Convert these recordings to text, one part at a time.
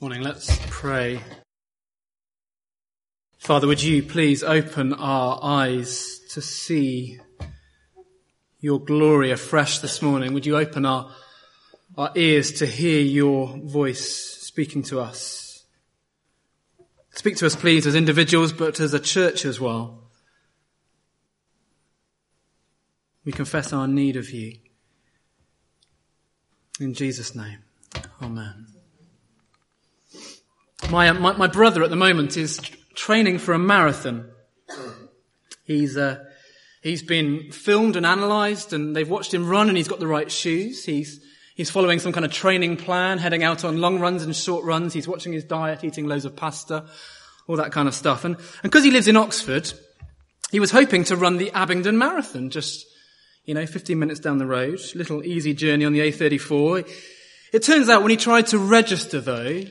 Morning, let's pray. Father, would you please open our eyes to see your glory afresh this morning? Would you open our, our ears to hear your voice speaking to us? Speak to us, please, as individuals, but as a church as well. We confess our need of you. In Jesus' name, Amen. My, my, my, brother at the moment is training for a marathon. He's, uh, he's been filmed and analysed and they've watched him run and he's got the right shoes. He's, he's following some kind of training plan, heading out on long runs and short runs. He's watching his diet, eating loads of pasta, all that kind of stuff. And because he lives in Oxford, he was hoping to run the Abingdon Marathon, just, you know, 15 minutes down the road, little easy journey on the A34. It turns out when he tried to register though,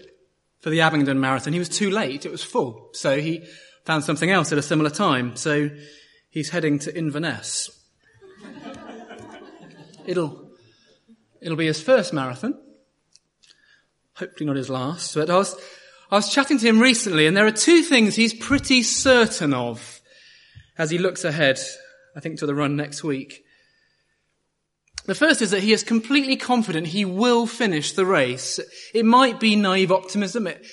for the Abingdon Marathon. He was too late. It was full. So he found something else at a similar time. So he's heading to Inverness. it'll, it'll be his first marathon. Hopefully not his last. But I was, I was chatting to him recently and there are two things he's pretty certain of as he looks ahead, I think to the run next week. The first is that he is completely confident he will finish the race. It might be naive optimism. It,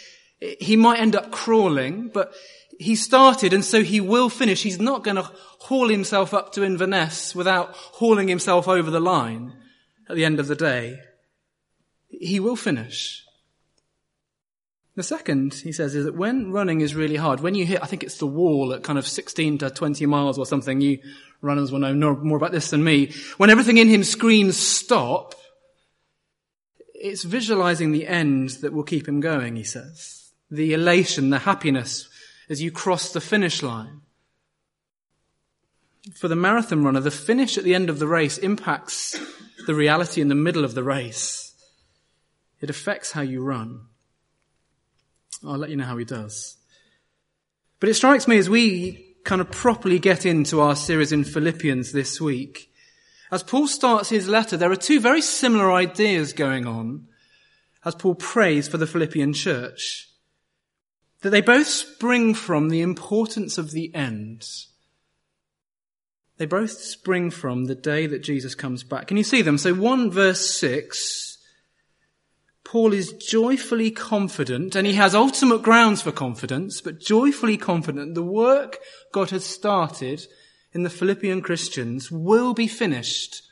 it, he might end up crawling, but he started and so he will finish. He's not going to haul himself up to Inverness without hauling himself over the line at the end of the day. He will finish. The second, he says, is that when running is really hard, when you hit, I think it's the wall at kind of 16 to 20 miles or something, you runners will know more about this than me. When everything in him screams stop, it's visualizing the end that will keep him going, he says. The elation, the happiness as you cross the finish line. For the marathon runner, the finish at the end of the race impacts the reality in the middle of the race. It affects how you run. I'll let you know how he does. But it strikes me as we kind of properly get into our series in Philippians this week. As Paul starts his letter, there are two very similar ideas going on as Paul prays for the Philippian church. That they both spring from the importance of the end. They both spring from the day that Jesus comes back. Can you see them? So 1 verse 6 Paul is joyfully confident, and he has ultimate grounds for confidence, but joyfully confident the work God has started in the Philippian Christians will be finished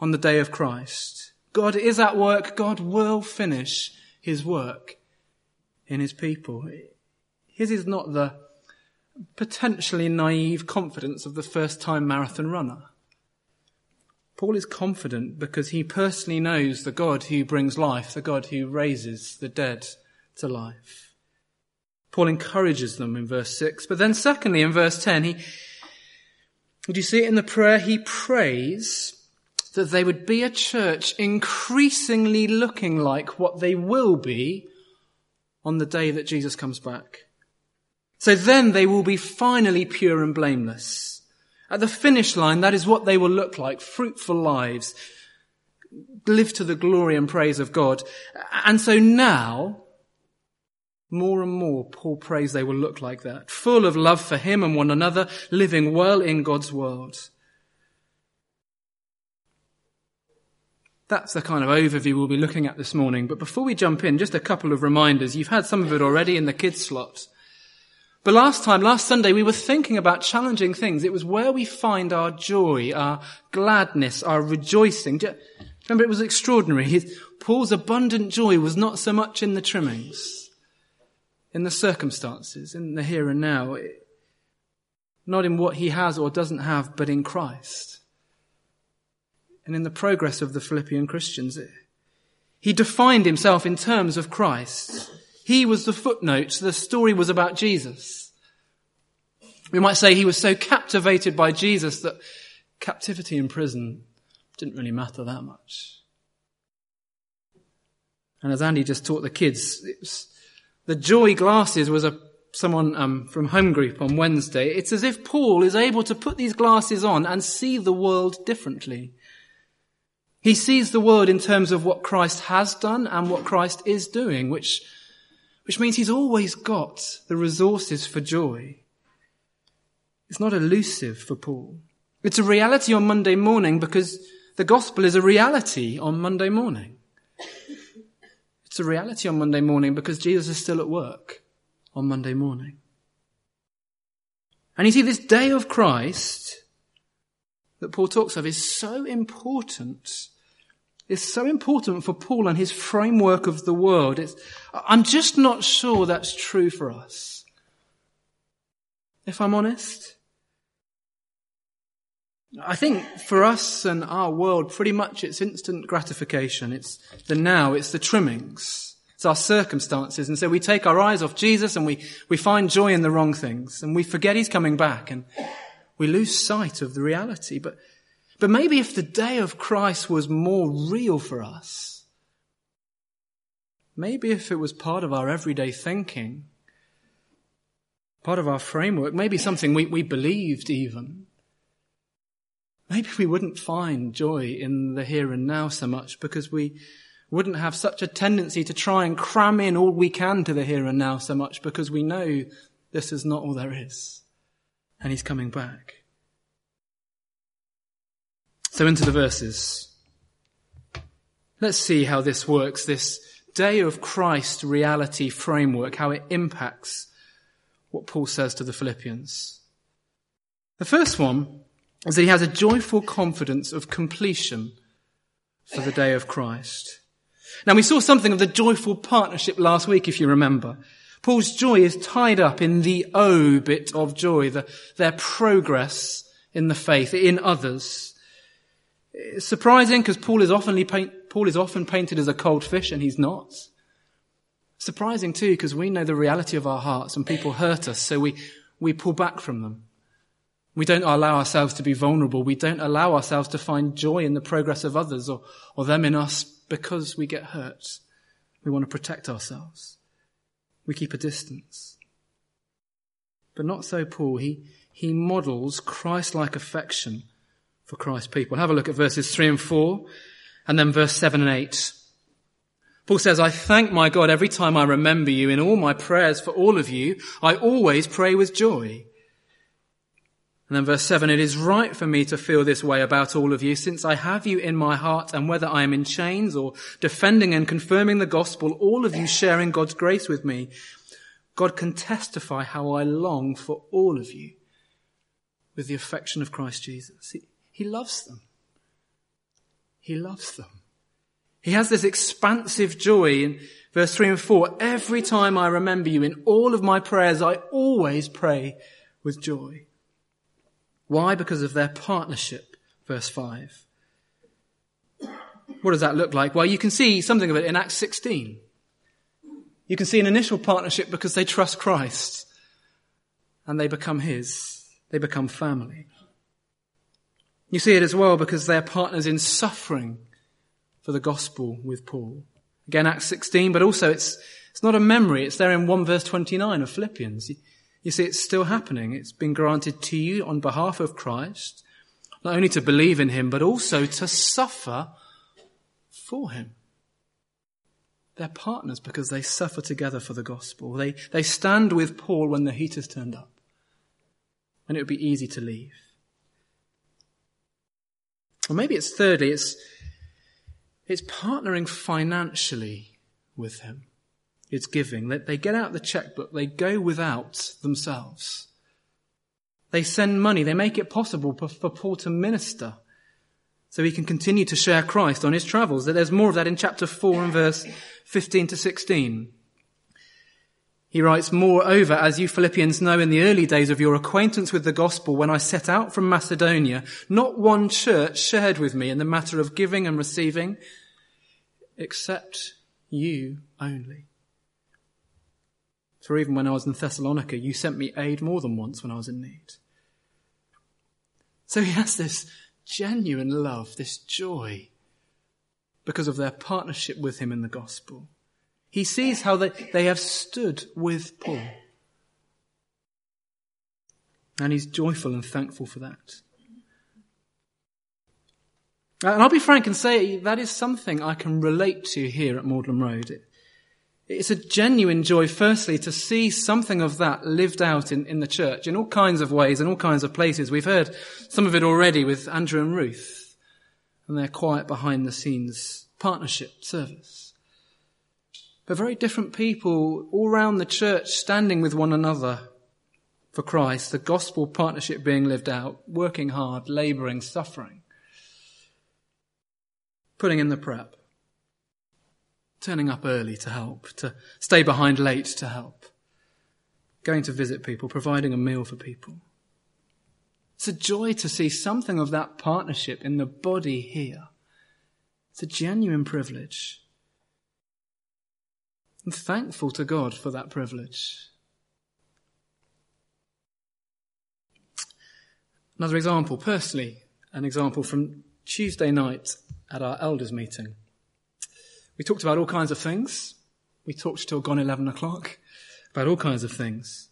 on the day of Christ. God is at work. God will finish his work in his people. His is not the potentially naive confidence of the first time marathon runner. Paul is confident because he personally knows the God who brings life, the God who raises the dead to life. Paul encourages them in verse 6. But then secondly, in verse 10, he, do you see it in the prayer? He prays that they would be a church increasingly looking like what they will be on the day that Jesus comes back. So then they will be finally pure and blameless at the finish line, that is what they will look like. Fruitful lives. Live to the glory and praise of God. And so now, more and more, Paul prays they will look like that. Full of love for him and one another, living well in God's world. That's the kind of overview we'll be looking at this morning. But before we jump in, just a couple of reminders. You've had some of it already in the kids slot. But last time, last Sunday, we were thinking about challenging things. It was where we find our joy, our gladness, our rejoicing. Remember, it was extraordinary. Paul's abundant joy was not so much in the trimmings, in the circumstances, in the here and now, not in what he has or doesn't have, but in Christ. And in the progress of the Philippian Christians. He defined himself in terms of Christ. He was the footnote. The story was about Jesus. We might say he was so captivated by Jesus that captivity in prison didn't really matter that much. And as Andy just taught the kids, the joy glasses was a someone um, from home group on Wednesday. It's as if Paul is able to put these glasses on and see the world differently. He sees the world in terms of what Christ has done and what Christ is doing, which which means he's always got the resources for joy. It's not elusive for Paul. It's a reality on Monday morning because the gospel is a reality on Monday morning. It's a reality on Monday morning because Jesus is still at work on Monday morning. And you see, this day of Christ that Paul talks of is so important. It's so important for Paul and his framework of the world. It's, I'm just not sure that's true for us. If I'm honest. I think for us and our world, pretty much it's instant gratification. It's the now, it's the trimmings, it's our circumstances. And so we take our eyes off Jesus and we, we find joy in the wrong things and we forget he's coming back and we lose sight of the reality. But, but maybe if the day of Christ was more real for us, maybe if it was part of our everyday thinking, part of our framework, maybe something we, we believed even, maybe we wouldn't find joy in the here and now so much because we wouldn't have such a tendency to try and cram in all we can to the here and now so much because we know this is not all there is. And he's coming back. So into the verses. Let's see how this works, this day of Christ reality framework, how it impacts what Paul says to the Philippians. The first one is that he has a joyful confidence of completion for the day of Christ. Now we saw something of the joyful partnership last week, if you remember. Paul's joy is tied up in the O bit of joy, the, their progress in the faith, in others. It's surprising because Paul is often paint, Paul is often painted as a cold fish and he's not. Surprising too because we know the reality of our hearts and people hurt us, so we, we pull back from them. We don't allow ourselves to be vulnerable. We don't allow ourselves to find joy in the progress of others or, or them in us because we get hurt. We want to protect ourselves. We keep a distance. But not so Paul. He, he models Christ-like affection for Christ's people. Have a look at verses 3 and 4 and then verse 7 and 8. Paul says, I thank my God every time I remember you in all my prayers for all of you. I always pray with joy and then verse 7, it is right for me to feel this way about all of you, since I have you in my heart, and whether I am in chains or defending and confirming the gospel, all of you sharing God's grace with me, God can testify how I long for all of you with the affection of Christ Jesus. He, he loves them. He loves them. He has this expansive joy in verse 3 and 4. Every time I remember you in all of my prayers, I always pray with joy. Why? Because of their partnership. Verse 5. What does that look like? Well, you can see something of it in Acts 16. You can see an initial partnership because they trust Christ and they become His. They become family. You see it as well because they're partners in suffering for the gospel with Paul. Again, Acts 16, but also it's, it's not a memory. It's there in 1 verse 29 of Philippians. You see, it's still happening. It's been granted to you on behalf of Christ, not only to believe in him, but also to suffer for him. They're partners because they suffer together for the gospel. They, they stand with Paul when the heat has turned up. And it would be easy to leave. Or maybe it's thirdly, it's, it's partnering financially with him it's giving. They, they get out the checkbook. They go without themselves. They send money. They make it possible for, for Paul to minister so he can continue to share Christ on his travels. That There's more of that in chapter 4 and verse 15 to 16. He writes, Moreover, as you Philippians know in the early days of your acquaintance with the gospel, when I set out from Macedonia, not one church shared with me in the matter of giving and receiving, except you only. For even when I was in Thessalonica, you sent me aid more than once when I was in need. So he has this genuine love, this joy, because of their partnership with him in the gospel. He sees how they, they have stood with Paul. And he's joyful and thankful for that. And I'll be frank and say that is something I can relate to here at Magdalen Road. It, It's a genuine joy, firstly, to see something of that lived out in, in the church in all kinds of ways and all kinds of places. We've heard some of it already with Andrew and Ruth and their quiet behind the scenes partnership service. But very different people all around the church standing with one another for Christ, the gospel partnership being lived out, working hard, laboring, suffering, putting in the prep turning up early to help, to stay behind late to help, going to visit people, providing a meal for people. It's a joy to see something of that partnership in the body here. It's a genuine privilege. I'm thankful to God for that privilege. Another example, personally, an example from Tuesday night at our elders meeting. We talked about all kinds of things. We talked till gone 11 o'clock about all kinds of things.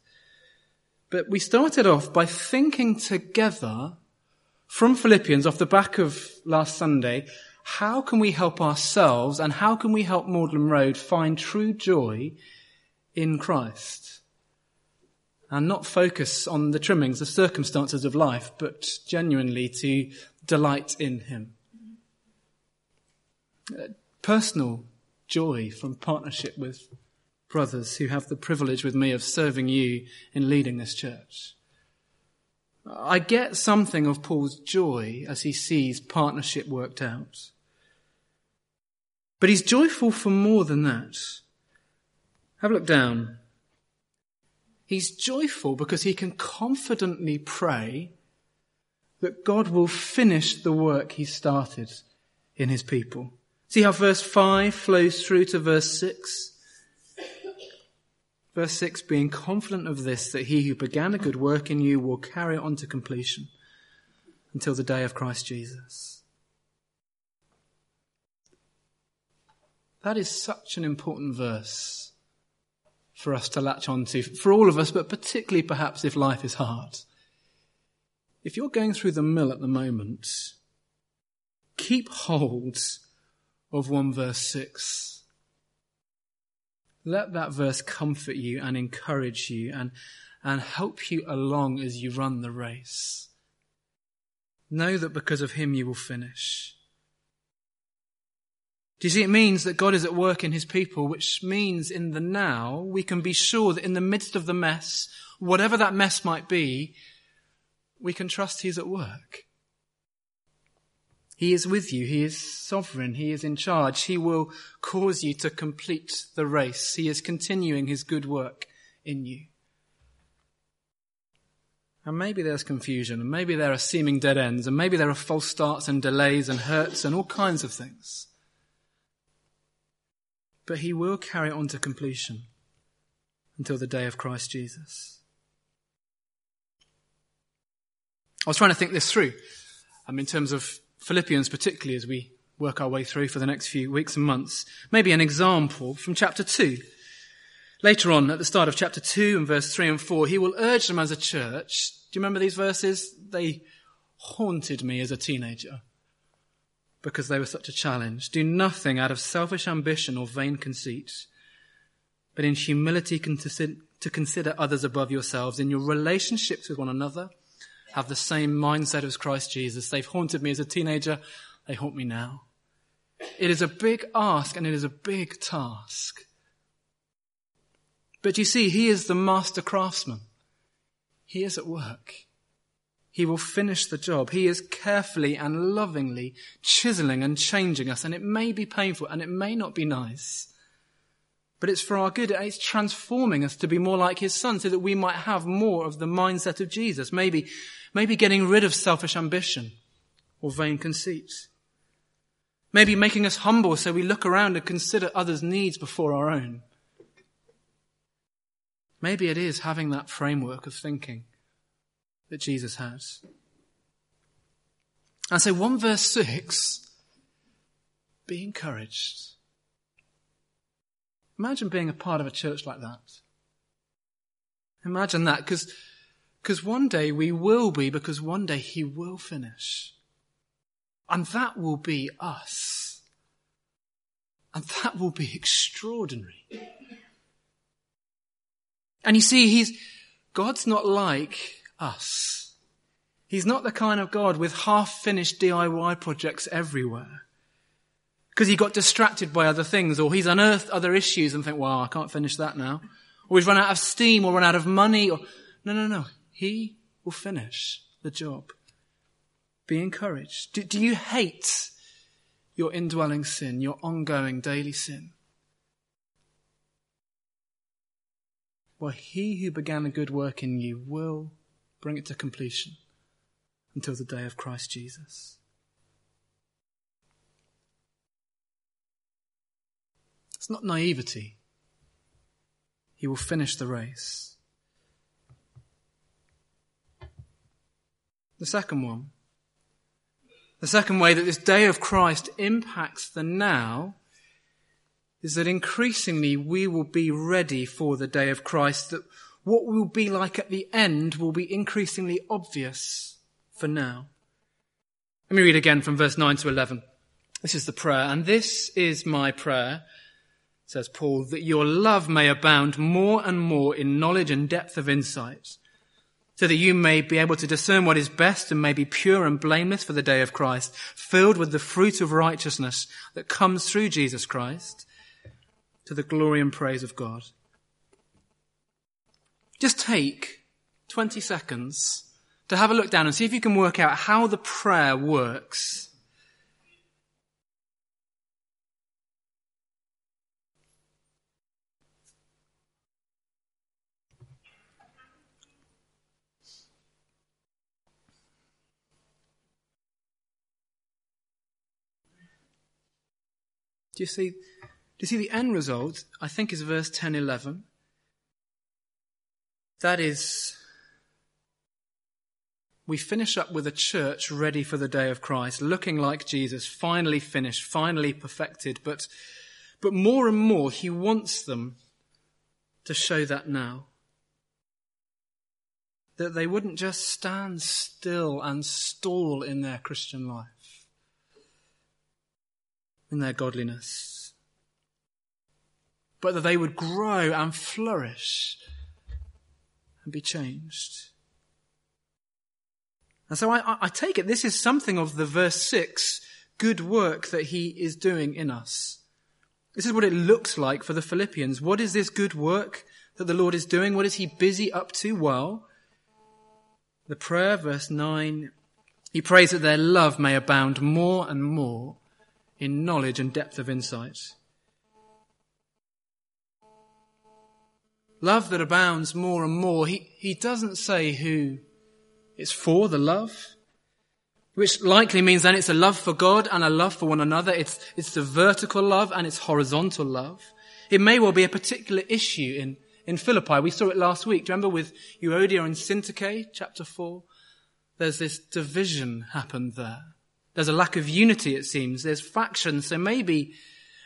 But we started off by thinking together from Philippians off the back of last Sunday, how can we help ourselves and how can we help Magdalen Road find true joy in Christ? And not focus on the trimmings, the circumstances of life, but genuinely to delight in Him personal joy from partnership with brothers who have the privilege with me of serving you in leading this church. I get something of Paul's joy as he sees partnership worked out. But he's joyful for more than that. Have a look down. He's joyful because he can confidently pray that God will finish the work he started in his people. See how verse 5 flows through to verse 6? Verse 6 being confident of this, that he who began a good work in you will carry it on to completion until the day of Christ Jesus. That is such an important verse for us to latch on to, for all of us, but particularly perhaps if life is hard. If you're going through the mill at the moment, keep hold of 1 verse 6. Let that verse comfort you and encourage you and, and help you along as you run the race. Know that because of him you will finish. Do you see, it means that God is at work in his people, which means in the now we can be sure that in the midst of the mess, whatever that mess might be, we can trust he's at work. He is with you. He is sovereign. He is in charge. He will cause you to complete the race. He is continuing his good work in you. And maybe there's confusion, and maybe there are seeming dead ends, and maybe there are false starts and delays and hurts and all kinds of things. But he will carry on to completion until the day of Christ Jesus. I was trying to think this through um, in terms of Philippians, particularly as we work our way through for the next few weeks and months, maybe an example from chapter 2. Later on, at the start of chapter 2 and verse 3 and 4, he will urge them as a church. Do you remember these verses? They haunted me as a teenager because they were such a challenge. Do nothing out of selfish ambition or vain conceit, but in humility to consider others above yourselves in your relationships with one another have the same mindset as Christ Jesus. They've haunted me as a teenager. They haunt me now. It is a big ask and it is a big task. But you see, he is the master craftsman. He is at work. He will finish the job. He is carefully and lovingly chiseling and changing us. And it may be painful and it may not be nice. But it's for our good. It's transforming us to be more like his son so that we might have more of the mindset of Jesus. Maybe Maybe getting rid of selfish ambition or vain conceits. Maybe making us humble so we look around and consider others' needs before our own. Maybe it is having that framework of thinking that Jesus has. And so 1 verse 6, be encouraged. Imagine being a part of a church like that. Imagine that, because because one day we will be, because one day he will finish. And that will be us. And that will be extraordinary. And you see, he's, God's not like us. He's not the kind of God with half finished DIY projects everywhere. Because he got distracted by other things or he's unearthed other issues and think, wow, I can't finish that now. Or he's run out of steam or run out of money or, no, no, no. He will finish the job. Be encouraged. Do, do you hate your indwelling sin, your ongoing daily sin? Well, he who began a good work in you will bring it to completion until the day of Christ Jesus. It's not naivety. He will finish the race. The second one. The second way that this day of Christ impacts the now is that increasingly we will be ready for the day of Christ, that what will be like at the end will be increasingly obvious for now. Let me read again from verse 9 to 11. This is the prayer, and this is my prayer says Paul, that your love may abound more and more in knowledge and depth of insight, so that you may be able to discern what is best and may be pure and blameless for the day of Christ, filled with the fruit of righteousness that comes through Jesus Christ, to the glory and praise of God. Just take 20 seconds to have a look down and see if you can work out how the prayer works Do you see, do you see the end result? I think is verse 10, 11. That is, we finish up with a church ready for the day of Christ, looking like Jesus, finally finished, finally perfected, but, but more and more he wants them to show that now. That they wouldn't just stand still and stall in their Christian life in their godliness, but that they would grow and flourish and be changed. And so I, I, take it this is something of the verse 6 good work that he is doing in us. This is what it looks like for the Philippians. What is this good work that the Lord is doing? What is he busy up to? Well, the prayer, verse 9, he prays that their love may abound more and more in knowledge and depth of insight. Love that abounds more and more. He, he doesn't say who it's for, the love, which likely means then it's a love for God and a love for one another. It's, it's the vertical love and it's horizontal love. It may well be a particular issue in, in Philippi. We saw it last week. Do you remember with Euodia and Syntyche, chapter 4? There's this division happened there. There's a lack of unity, it seems. There's factions. So maybe,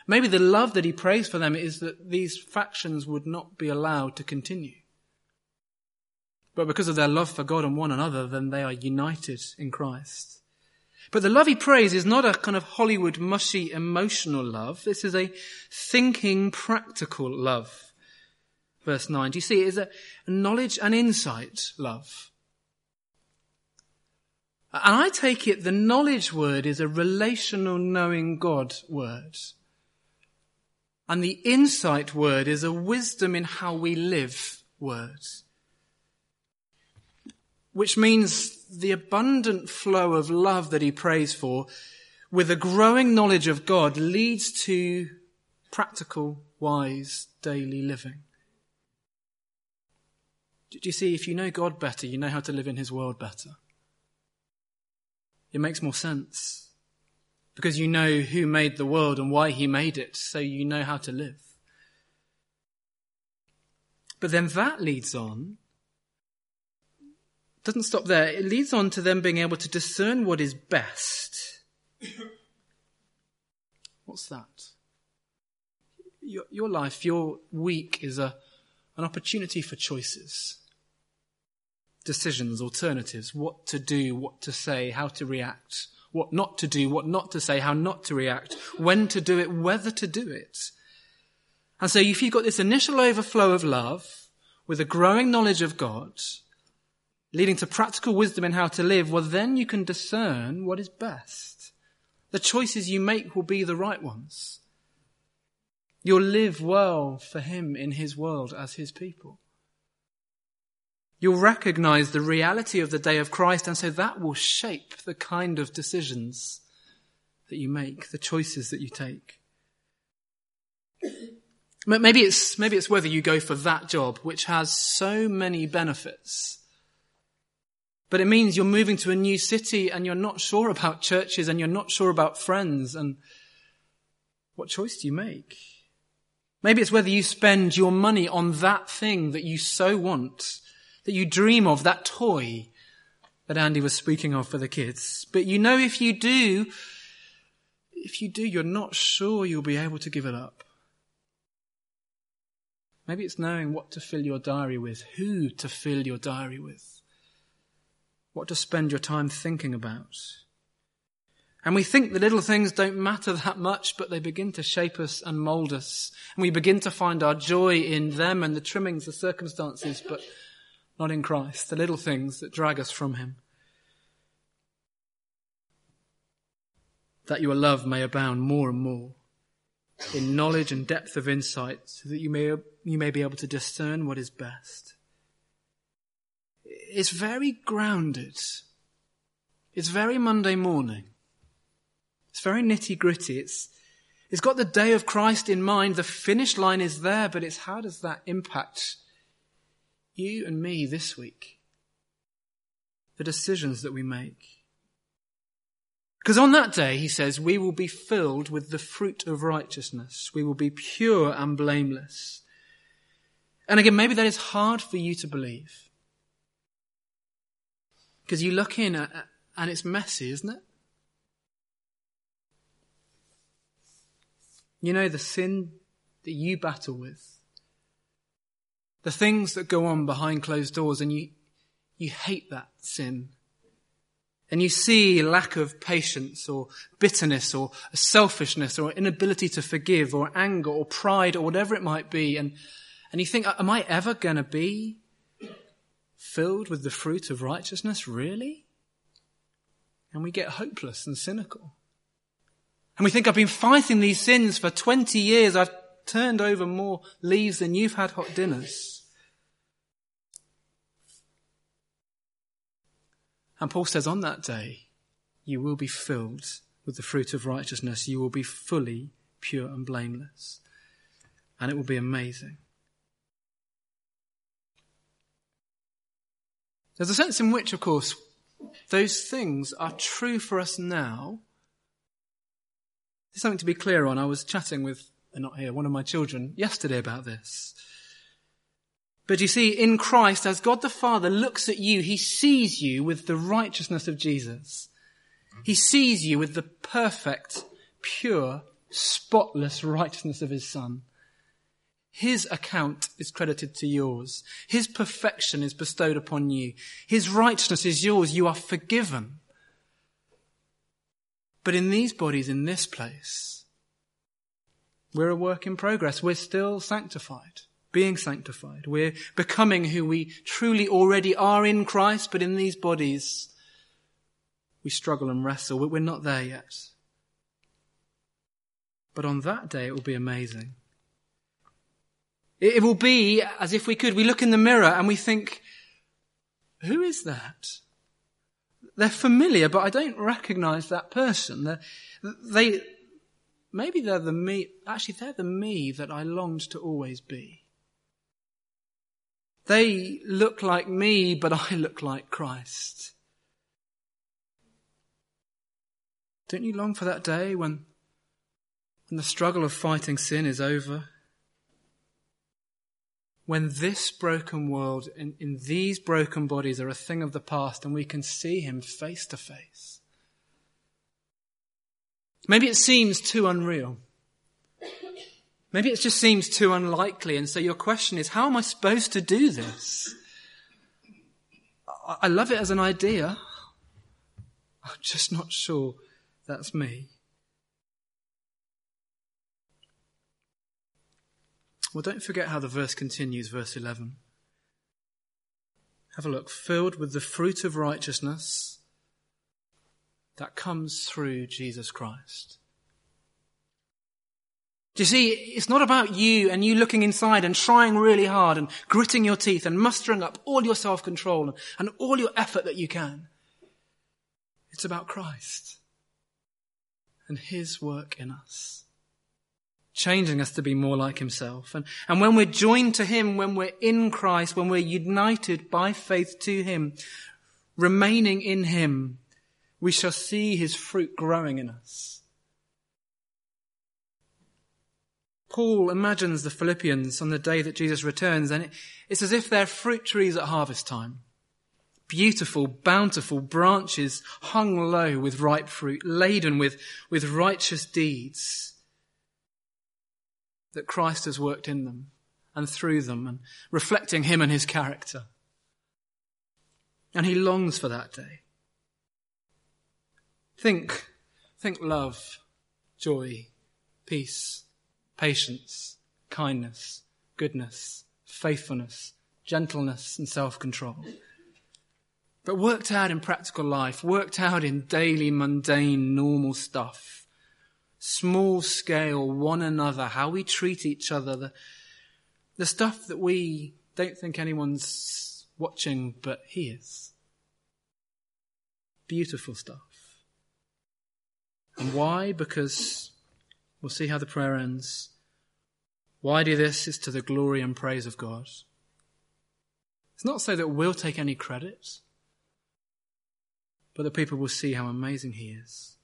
maybe the love that he prays for them is that these factions would not be allowed to continue. But because of their love for God and one another, then they are united in Christ. But the love he prays is not a kind of Hollywood mushy emotional love. This is a thinking practical love. Verse 9. Do you see? It is a knowledge and insight love. And I take it the knowledge word is a relational knowing God word. And the insight word is a wisdom in how we live word. Which means the abundant flow of love that he prays for with a growing knowledge of God leads to practical, wise, daily living. Do you see, if you know God better, you know how to live in his world better. It makes more sense. Because you know who made the world and why he made it, so you know how to live. But then that leads on, doesn't stop there, it leads on to them being able to discern what is best. What's that? Your, your life, your week is a, an opportunity for choices decisions, alternatives, what to do, what to say, how to react, what not to do, what not to say, how not to react, when to do it, whether to do it. And so if you've got this initial overflow of love with a growing knowledge of God, leading to practical wisdom in how to live, well, then you can discern what is best. The choices you make will be the right ones. You'll live well for Him in His world as His people. You'll recognize the reality of the day of Christ, and so that will shape the kind of decisions that you make, the choices that you take. Maybe it's, maybe it's whether you go for that job, which has so many benefits. But it means you're moving to a new city and you're not sure about churches and you're not sure about friends. And what choice do you make? Maybe it's whether you spend your money on that thing that you so want that you dream of, that toy that Andy was speaking of for the kids. But you know if you do, if you do, you're not sure you'll be able to give it up. Maybe it's knowing what to fill your diary with, who to fill your diary with, what to spend your time thinking about. And we think the little things don't matter that much, but they begin to shape us and mold us. And we begin to find our joy in them and the trimmings, the circumstances, but not in Christ, the little things that drag us from Him. That your love may abound more and more in knowledge and depth of insight so that you may, you may be able to discern what is best. It's very grounded. It's very Monday morning. It's very nitty gritty. It's, it's got the day of Christ in mind. The finish line is there, but it's how does that impact you and me this week, the decisions that we make. Because on that day, he says, we will be filled with the fruit of righteousness. We will be pure and blameless. And again, maybe that is hard for you to believe. Because you look in at, and it's messy, isn't it? You know, the sin that you battle with the things that go on behind closed doors and you, you hate that sin. And you see lack of patience or bitterness or selfishness or inability to forgive or anger or pride or whatever it might be. And, and you think, am I ever going to be filled with the fruit of righteousness? Really? And we get hopeless and cynical. And we think, I've been fighting these sins for 20 years. I've turned over more leaves than you've had hot dinners. And Paul says, on that day, you will be filled with the fruit of righteousness. You will be fully pure and blameless. And it will be amazing. There's a sense in which, of course, those things are true for us now. There's something to be clear on. I was chatting with, not here, one of my children yesterday about this. But you see, in Christ, as God the Father looks at you, He sees you with the righteousness of Jesus. He sees you with the perfect, pure, spotless righteousness of His Son. His account is credited to yours. His perfection is bestowed upon you. His righteousness is yours. You are forgiven. But in these bodies, in this place, we're a work in progress. We're still sanctified being sanctified. We're becoming who we truly already are in Christ, but in these bodies, we struggle and wrestle. We're not there yet. But on that day, it will be amazing. It will be as if we could, we look in the mirror and we think, who is that? They're familiar, but I don't recognize that person. They're, they, maybe they're the me, actually they're the me that I longed to always be. They look like me, but I look like Christ. Don't you long for that day when, when the struggle of fighting sin is over? When this broken world, in, in these broken bodies, are a thing of the past and we can see Him face to face. Maybe it seems too unreal. Maybe it just seems too unlikely. And so your question is, how am I supposed to do this? I love it as an idea. I'm just not sure That's me. Well, don't forget how the verse continues, verse 11. Have a look. Filled with the fruit of righteousness that comes through Jesus Christ. Do you see, it's not about you and you looking inside and trying really hard and gritting your teeth and mustering up all your self-control and all your effort that you can. It's about Christ and His work in us, changing us to be more like Himself. And, and when we're joined to Him, when we're in Christ, when we're united by faith to Him, remaining in Him, we shall see His fruit growing in us. Paul imagines the Philippians on the day that Jesus returns, and it's as if they're fruit trees at harvest time beautiful, bountiful branches hung low with ripe fruit, laden with, with righteous deeds that Christ has worked in them and through them and reflecting him and his character. And he longs for that day. Think, think love, joy, peace, patience, kindness, goodness, faithfulness, gentleness, and self-control but worked out in practical life, worked out in daily, mundane, normal stuff. Small scale, one another, how we treat each other, the, the stuff that we don't think anyone's watching, but he is. Beautiful stuff. And why? Because we'll see how the prayer ends. Why do this is to the glory and praise of God. It's not so that we'll take any credit but that people will see how amazing He is.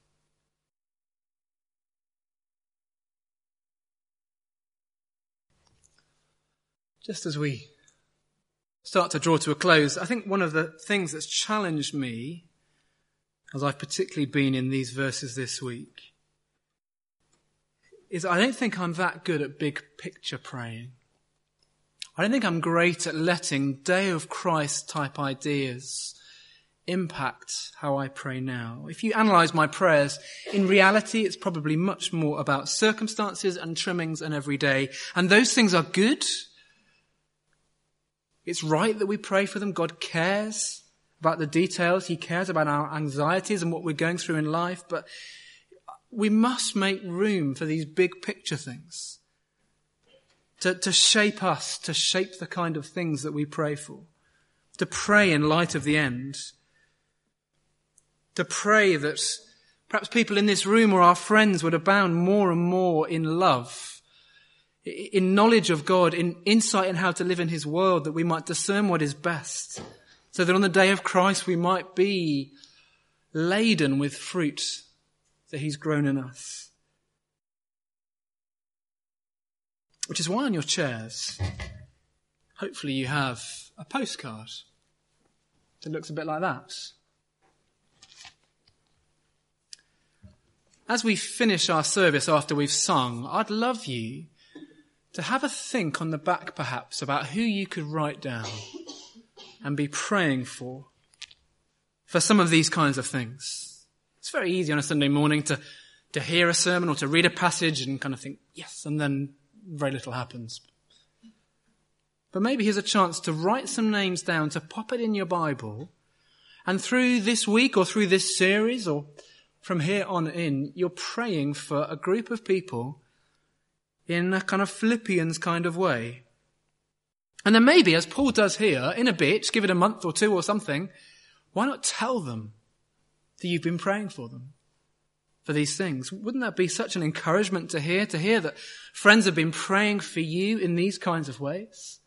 Just as we start to draw to a close, I think one of the things that's challenged me, as I've particularly been in these verses this week, is I don't think I'm that good at big picture praying. I don't think I'm great at letting day of Christ type ideas impact how I pray now. If you analyze my prayers, in reality, it's probably much more about circumstances and trimmings and every day. And those things are good. It's right that we pray for them. God cares about the details. He cares about our anxieties and what we're going through in life. But we must make room for these big picture things to, to shape us, to shape the kind of things that we pray for, to pray in light of the end to pray that perhaps people in this room or our friends would abound more and more in love, in knowledge of God, in insight in how to live in His world, that we might discern what is best, so that on the day of Christ we might be laden with fruit that He's grown in us. Which is why on your chairs, hopefully you have a postcard that looks a bit like that. as we finish our service after we've sung, I'd love you to have a think on the back perhaps about who you could write down and be praying for for some of these kinds of things. It's very easy on a Sunday morning to, to hear a sermon or to read a passage and kind of think, yes, and then very little happens. But maybe here's a chance to write some names down, to pop it in your Bible, and through this week or through this series or from here on in, you're praying for a group of people in a kind of Philippians kind of way. And then maybe, as Paul does here, in a bit, give it a month or two or something, why not tell them that you've been praying for them? For these things. Wouldn't that be such an encouragement to hear, to hear that friends have been praying for you in these kinds of ways?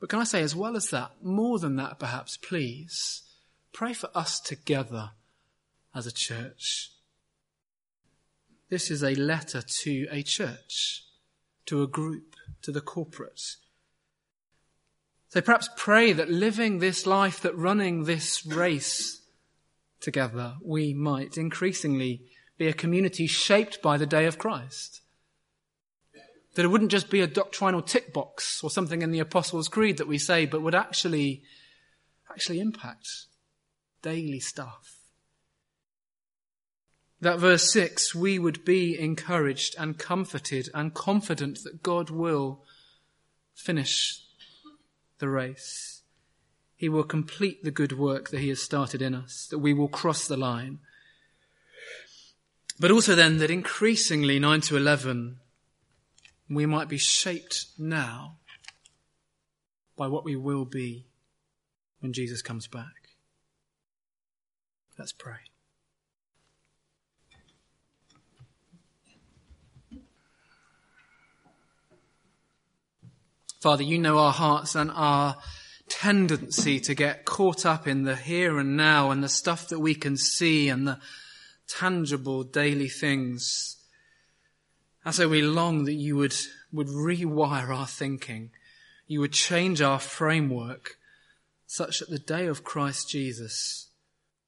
But can I say, as well as that, more than that perhaps, please, pray for us together as a church. This is a letter to a church, to a group, to the corporate. So perhaps pray that living this life, that running this race together, we might increasingly be a community shaped by the day of Christ. That it wouldn't just be a doctrinal tick box or something in the Apostles' Creed that we say, but would actually, actually impact daily stuff. That verse 6, we would be encouraged and comforted and confident that God will finish the race. He will complete the good work that He has started in us, that we will cross the line. But also then that increasingly, 9 to 11, we might be shaped now by what we will be when Jesus comes back. Let's pray. Father, you know our hearts and our tendency to get caught up in the here and now and the stuff that we can see and the tangible daily things. And so we long that you would, would rewire our thinking. You would change our framework such that the day of Christ Jesus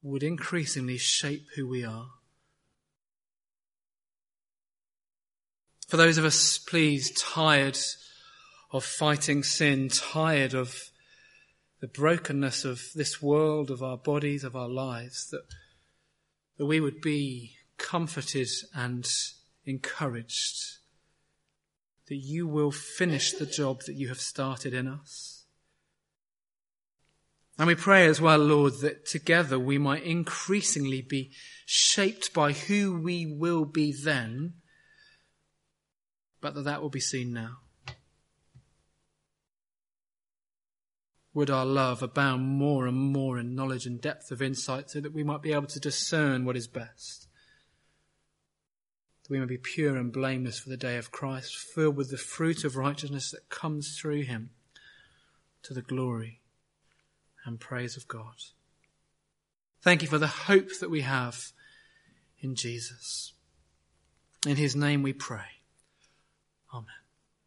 would increasingly shape who we are. For those of us, please, tired of fighting sin, tired of the brokenness of this world, of our bodies, of our lives, that, that we would be comforted and encouraged that you will finish the job that you have started in us. And we pray as well, Lord, that together we might increasingly be shaped by who we will be then, but that that will be seen now. Would our love abound more and more in knowledge and depth of insight so that we might be able to discern what is best. That we may be pure and blameless for the day of Christ, filled with the fruit of righteousness that comes through him to the glory and praise of God. Thank you for the hope that we have in Jesus. In his name we pray. Amen.